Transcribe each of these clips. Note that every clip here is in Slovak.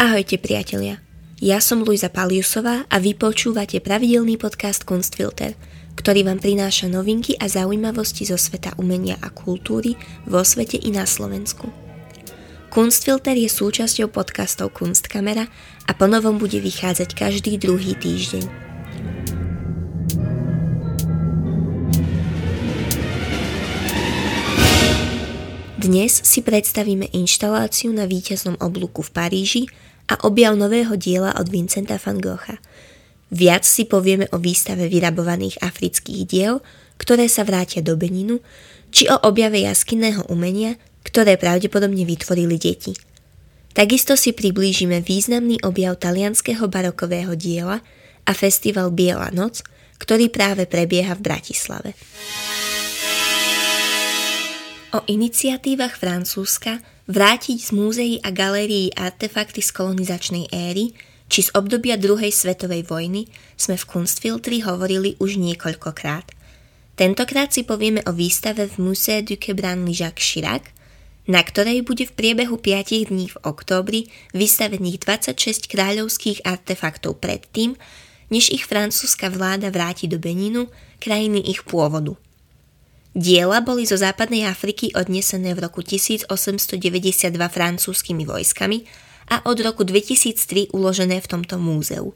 Ahojte priatelia, ja som Luisa Paliusová a vy počúvate pravidelný podcast Kunstfilter, ktorý vám prináša novinky a zaujímavosti zo sveta umenia a kultúry vo svete i na Slovensku. Kunstfilter je súčasťou podcastov Kunstkamera a ponovom bude vychádzať každý druhý týždeň. Dnes si predstavíme inštaláciu na víťaznom oblúku v Paríži a objav nového diela od Vincenta van Gogha. Viac si povieme o výstave vyrabovaných afrických diel, ktoré sa vrátia do Beninu, či o objave jaskinného umenia, ktoré pravdepodobne vytvorili deti. Takisto si priblížime významný objav talianského barokového diela a festival Biela noc, ktorý práve prebieha v Bratislave. O iniciatívach Francúzska vrátiť z múzeí a galérií artefakty z kolonizačnej éry či z obdobia druhej svetovej vojny sme v Kunstfiltri hovorili už niekoľkokrát. Tentokrát si povieme o výstave v Musée du Quebran Jacques Chirac, na ktorej bude v priebehu 5 dní v októbri vystavených 26 kráľovských artefaktov predtým, než ich francúzska vláda vráti do Beninu, krajiny ich pôvodu. Diela boli zo západnej Afriky odnesené v roku 1892 francúzskými vojskami a od roku 2003 uložené v tomto múzeu.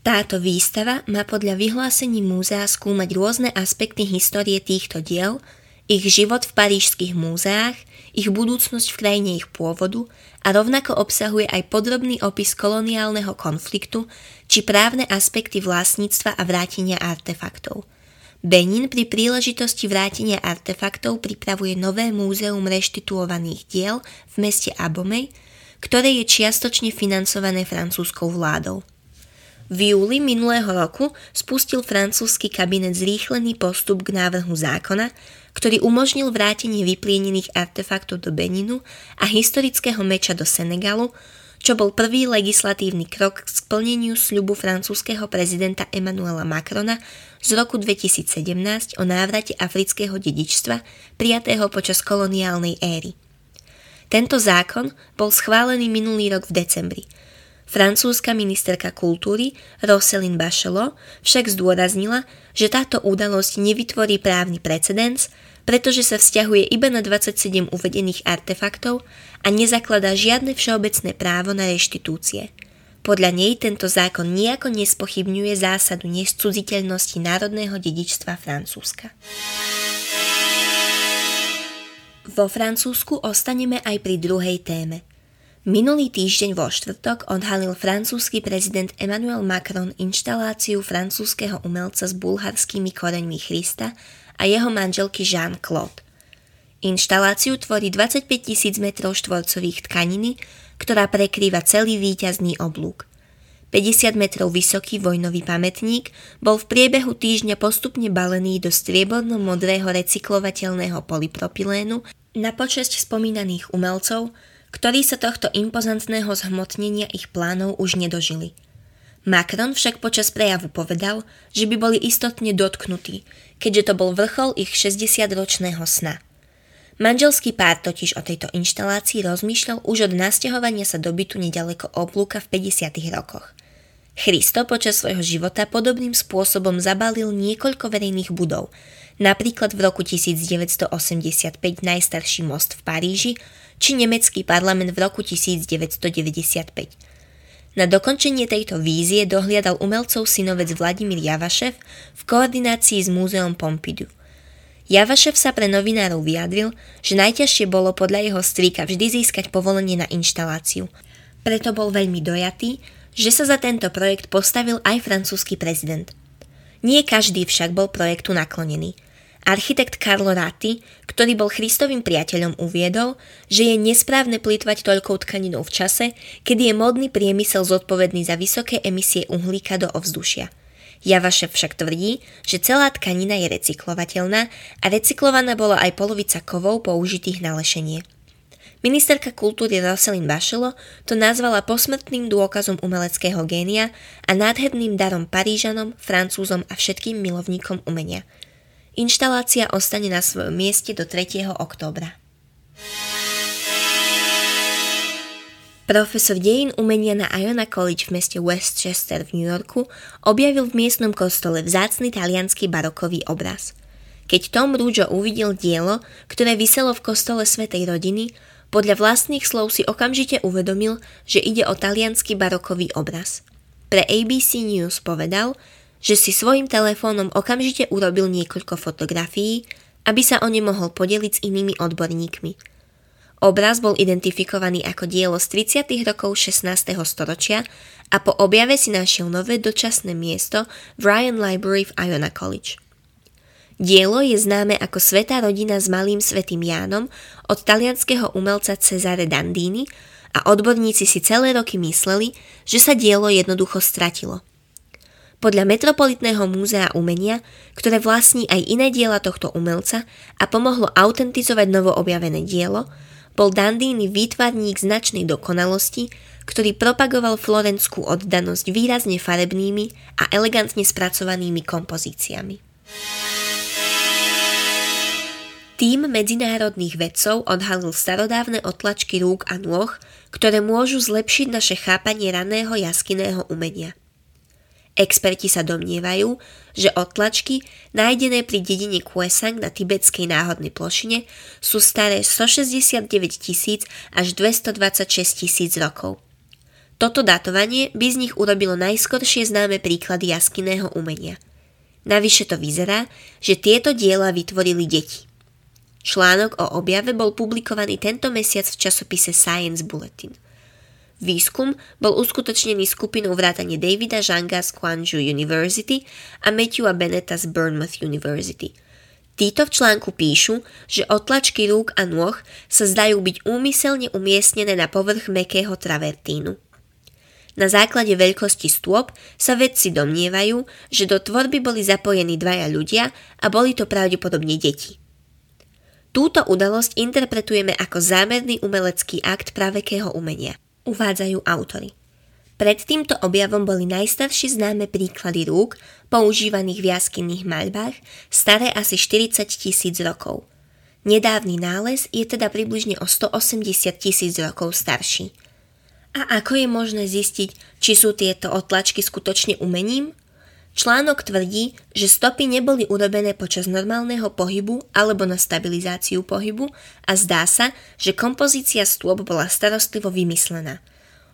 Táto výstava má podľa vyhlásení múzea skúmať rôzne aspekty histórie týchto diel, ich život v parížských múzeách, ich budúcnosť v krajine ich pôvodu a rovnako obsahuje aj podrobný opis koloniálneho konfliktu či právne aspekty vlastníctva a vrátenia artefaktov – Benin pri príležitosti vrátenia artefaktov pripravuje nové múzeum reštituovaných diel v meste Abomey, ktoré je čiastočne financované francúzskou vládou. V júli minulého roku spustil francúzsky kabinet zrýchlený postup k návrhu zákona, ktorý umožnil vrátenie vyplienených artefaktov do Beninu a historického meča do Senegalu, čo bol prvý legislatívny krok k splneniu sľubu francúzského prezidenta Emmanuela Macrona z roku 2017 o návrate afrického dedičstva prijatého počas koloniálnej éry. Tento zákon bol schválený minulý rok v decembri. Francúzska ministerka kultúry Roselyne Bachelot však zdôraznila, že táto udalosť nevytvorí právny precedens, pretože sa vzťahuje iba na 27 uvedených artefaktov a nezakladá žiadne všeobecné právo na reštitúcie. Podľa nej tento zákon nejako nespochybňuje zásadu nescudziteľnosti národného dedičstva Francúzska. Vo Francúzsku ostaneme aj pri druhej téme. Minulý týždeň vo štvrtok odhalil francúzsky prezident Emmanuel Macron inštaláciu francúzskeho umelca s bulharskými koreňmi Christa a jeho manželky Jean-Claude. Inštaláciu tvorí 25 tisíc m štvorcových tkaniny, ktorá prekrýva celý výťazný oblúk. 50 metrov vysoký vojnový pamätník bol v priebehu týždňa postupne balený do strieborno-modrého recyklovateľného polypropylénu na počesť spomínaných umelcov, ktorí sa tohto impozantného zhmotnenia ich plánov už nedožili – Macron však počas prejavu povedal, že by boli istotne dotknutí, keďže to bol vrchol ich 60-ročného sna. Manželský pár totiž o tejto inštalácii rozmýšľal už od nasťahovania sa do bytu nedaleko oblúka v 50. rokoch. Christo počas svojho života podobným spôsobom zabalil niekoľko verejných budov, napríklad v roku 1985 najstarší most v Paríži či nemecký parlament v roku 1995. Na dokončenie tejto vízie dohliadal umelcov synovec Vladimír Javašev v koordinácii s Múzeom Pompidou. Javašev sa pre novinárov vyjadril, že najťažšie bolo podľa jeho strýka vždy získať povolenie na inštaláciu. Preto bol veľmi dojatý, že sa za tento projekt postavil aj francúzsky prezident. Nie každý však bol projektu naklonený – Architekt Carlo Ratti, ktorý bol Christovým priateľom, uviedol, že je nesprávne plýtvať toľkou tkaninou v čase, kedy je modný priemysel zodpovedný za vysoké emisie uhlíka do ovzdušia. Javašev však tvrdí, že celá tkanina je recyklovateľná a recyklovaná bola aj polovica kovov použitých na lešenie. Ministerka kultúry Rosalind Bachelot to nazvala posmrtným dôkazom umeleckého génia a nádherným darom Parížanom, Francúzom a všetkým milovníkom umenia – Inštalácia ostane na svojom mieste do 3. októbra. Profesor dejín umenia na Iona College v meste Westchester v New Yorku objavil v miestnom kostole vzácny talianský barokový obraz. Keď Tom Rúžo uvidel dielo, ktoré vyselo v kostole Svetej rodiny, podľa vlastných slov si okamžite uvedomil, že ide o talianský barokový obraz. Pre ABC News povedal, že si svojim telefónom okamžite urobil niekoľko fotografií, aby sa o ne mohol podeliť s inými odborníkmi. Obraz bol identifikovaný ako dielo z 30. rokov 16. storočia a po objave si našiel nové dočasné miesto v Ryan Library v Iona College. Dielo je známe ako Svetá rodina s malým svetým Jánom od talianského umelca Cezare Dandini a odborníci si celé roky mysleli, že sa dielo jednoducho stratilo. Podľa Metropolitného múzea umenia, ktoré vlastní aj iné diela tohto umelca a pomohlo autentizovať novo objavené dielo, bol Dandini výtvarník značnej dokonalosti, ktorý propagoval florenskú oddanosť výrazne farebnými a elegantne spracovanými kompozíciami. Tým medzinárodných vedcov odhalil starodávne otlačky rúk a nôh, ktoré môžu zlepšiť naše chápanie raného jaskinného umenia. Experti sa domnievajú, že otlačky, nájdené pri dedine Kuesang na tibetskej náhodnej plošine, sú staré 169 tisíc až 226 tisíc rokov. Toto datovanie by z nich urobilo najskoršie známe príklady jaskinného umenia. Navyše to vyzerá, že tieto diela vytvorili deti. Článok o objave bol publikovaný tento mesiac v časopise Science Bulletin – Výskum bol uskutočnený skupinou vrátane Davida Zhanga z Kwangju University a Matthewa Bennetta z Bournemouth University. Títo v článku píšu, že otlačky rúk a nôh sa zdajú byť úmyselne umiestnené na povrch mekého travertínu. Na základe veľkosti stôp sa vedci domnievajú, že do tvorby boli zapojení dvaja ľudia a boli to pravdepodobne deti. Túto udalosť interpretujeme ako zámerný umelecký akt pravekého umenia – uvádzajú autory. Pred týmto objavom boli najstaršie známe príklady rúk, používaných v jaskinných maľbách, staré asi 40 tisíc rokov. Nedávny nález je teda približne o 180 tisíc rokov starší. A ako je možné zistiť, či sú tieto otlačky skutočne umením? Článok tvrdí, že stopy neboli urobené počas normálneho pohybu alebo na stabilizáciu pohybu a zdá sa, že kompozícia stôp bola starostlivo vymyslená –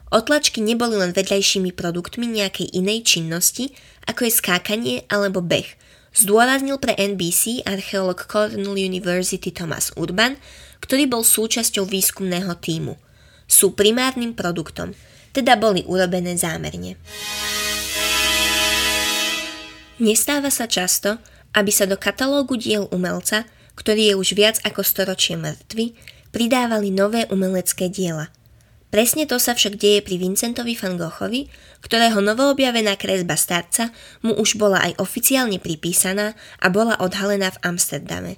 Otlačky neboli len vedľajšími produktmi nejakej inej činnosti, ako je skákanie alebo beh. Zdôraznil pre NBC archeolog Cornell University Thomas Urban, ktorý bol súčasťou výskumného týmu. Sú primárnym produktom, teda boli urobené zámerne. Nestáva sa často, aby sa do katalógu diel umelca, ktorý je už viac ako storočie mŕtvy, pridávali nové umelecké diela – Presne to sa však deje pri Vincentovi van Goghovi, ktorého novoobjavená kresba starca mu už bola aj oficiálne pripísaná a bola odhalená v Amsterdame.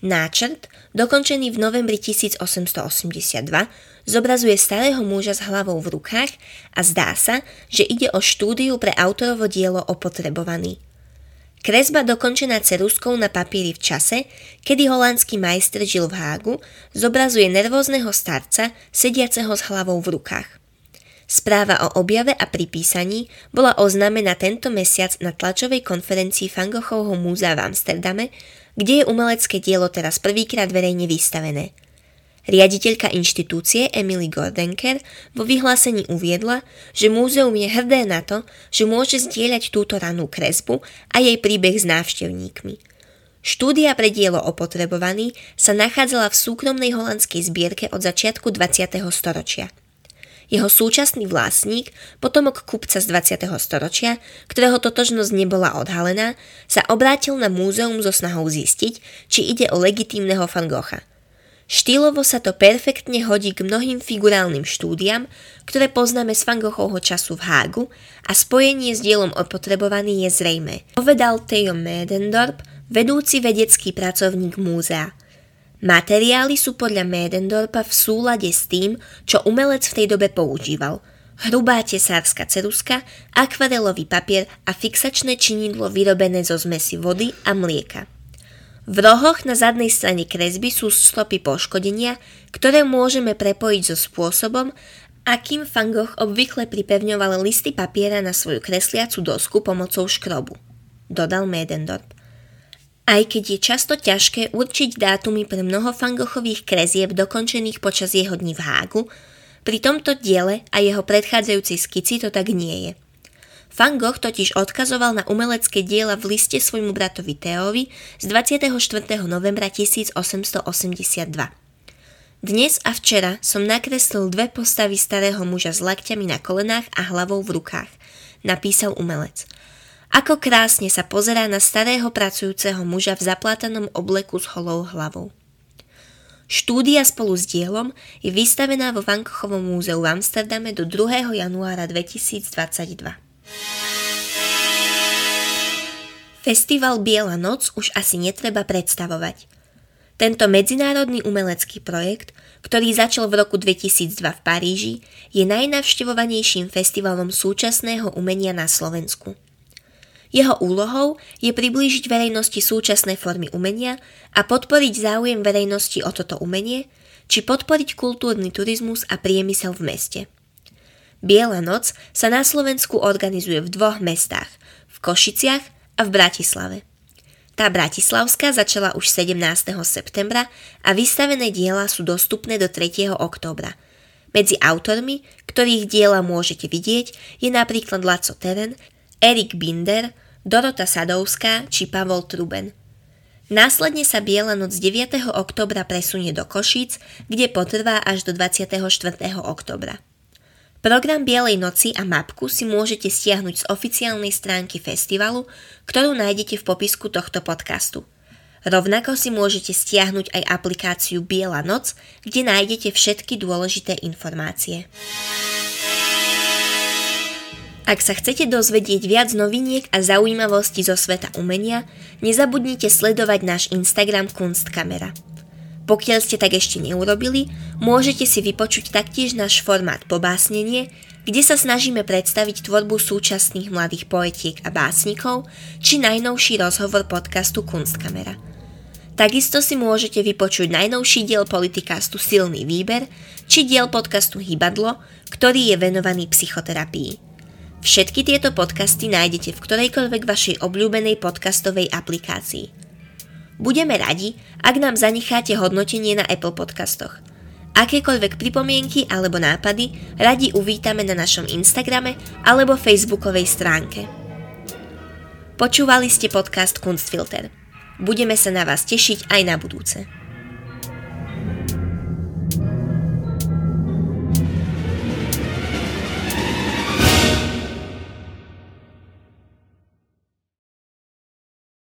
Náčrt, dokončený v novembri 1882, zobrazuje starého muža s hlavou v rukách a zdá sa, že ide o štúdiu pre autorovo dielo opotrebovaný. Kresba dokončená ceruskou na papieri v čase, kedy holandský majster žil v Hágu, zobrazuje nervózneho starca, sediaceho s hlavou v rukách. Správa o objave a pripísaní bola oznámená tento mesiac na tlačovej konferencii Fangochovho múzea v Amsterdame, kde je umelecké dielo teraz prvýkrát verejne vystavené – Riaditeľka inštitúcie Emily Gordenker vo vyhlásení uviedla, že múzeum je hrdé na to, že môže zdieľať túto ranú kresbu a jej príbeh s návštevníkmi. Štúdia pre dielo opotrebovaný sa nachádzala v súkromnej holandskej zbierke od začiatku 20. storočia. Jeho súčasný vlastník, potomok kupca z 20. storočia, ktorého totožnosť nebola odhalená, sa obrátil na múzeum so snahou zistiť, či ide o legitímneho Van Gogha – Štýlovo sa to perfektne hodí k mnohým figurálnym štúdiam, ktoré poznáme z Van Goghovho času v Hágu a spojenie s dielom opotrebovaný je zrejme, povedal Theo Medendorp, vedúci vedecký pracovník múzea. Materiály sú podľa Medendorpa v súlade s tým, čo umelec v tej dobe používal. Hrubá tesárska ceruska, akvarelový papier a fixačné činidlo vyrobené zo zmesi vody a mlieka. V rohoch na zadnej strane kresby sú stopy poškodenia, ktoré môžeme prepojiť so spôsobom, Akým Van Gogh obvykle pripevňoval listy papiera na svoju kresliacu dosku pomocou škrobu, dodal Medendorp. Aj keď je často ťažké určiť dátumy pre mnoho Van Goghových krezieb dokončených počas jeho dní v Hágu, pri tomto diele a jeho predchádzajúcej skici to tak nie je. Van Gogh totiž odkazoval na umelecké diela v liste svojmu bratovi Teovi z 24. novembra 1882. Dnes a včera som nakreslil dve postavy starého muža s lakťami na kolenách a hlavou v rukách, napísal umelec. Ako krásne sa pozerá na starého pracujúceho muža v zaplátanom obleku s holou hlavou. Štúdia spolu s dielom je vystavená vo Vankochovom múzeu v Amsterdame do 2. januára 2022. Festival Biela noc už asi netreba predstavovať – tento medzinárodný umelecký projekt, ktorý začal v roku 2002 v Paríži, je najnavštevovanejším festivalom súčasného umenia na Slovensku. Jeho úlohou je priblížiť verejnosti súčasné formy umenia a podporiť záujem verejnosti o toto umenie, či podporiť kultúrny turizmus a priemysel v meste. Biela noc sa na Slovensku organizuje v dvoch mestách, v Košiciach a v Bratislave. Tá bratislavská začala už 17. septembra a vystavené diela sú dostupné do 3. októbra. Medzi autormi, ktorých diela môžete vidieť, je napríklad Laco Teren, Erik Binder, Dorota Sadovská či Pavol Truben. Následne sa Biela noc 9. októbra presunie do Košíc, kde potrvá až do 24. októbra. Program Bielej noci a mapku si môžete stiahnuť z oficiálnej stránky festivalu, ktorú nájdete v popisku tohto podcastu. Rovnako si môžete stiahnuť aj aplikáciu Biela noc, kde nájdete všetky dôležité informácie. Ak sa chcete dozvedieť viac noviniek a zaujímavostí zo sveta umenia, nezabudnite sledovať náš Instagram Kunstkamera. Pokiaľ ste tak ešte neurobili, môžete si vypočuť taktiež náš formát Pobásnenie, kde sa snažíme predstaviť tvorbu súčasných mladých poetiek a básnikov, či najnovší rozhovor podcastu Kunstkamera. Takisto si môžete vypočuť najnovší diel politikastu Silný výber, či diel podcastu Hybadlo, ktorý je venovaný psychoterapii. Všetky tieto podcasty nájdete v ktorejkoľvek vašej obľúbenej podcastovej aplikácii. Budeme radi, ak nám zanecháte hodnotenie na Apple podcastoch. Akékoľvek pripomienky alebo nápady radi uvítame na našom Instagrame alebo Facebookovej stránke. Počúvali ste podcast Kunstfilter. Budeme sa na vás tešiť aj na budúce.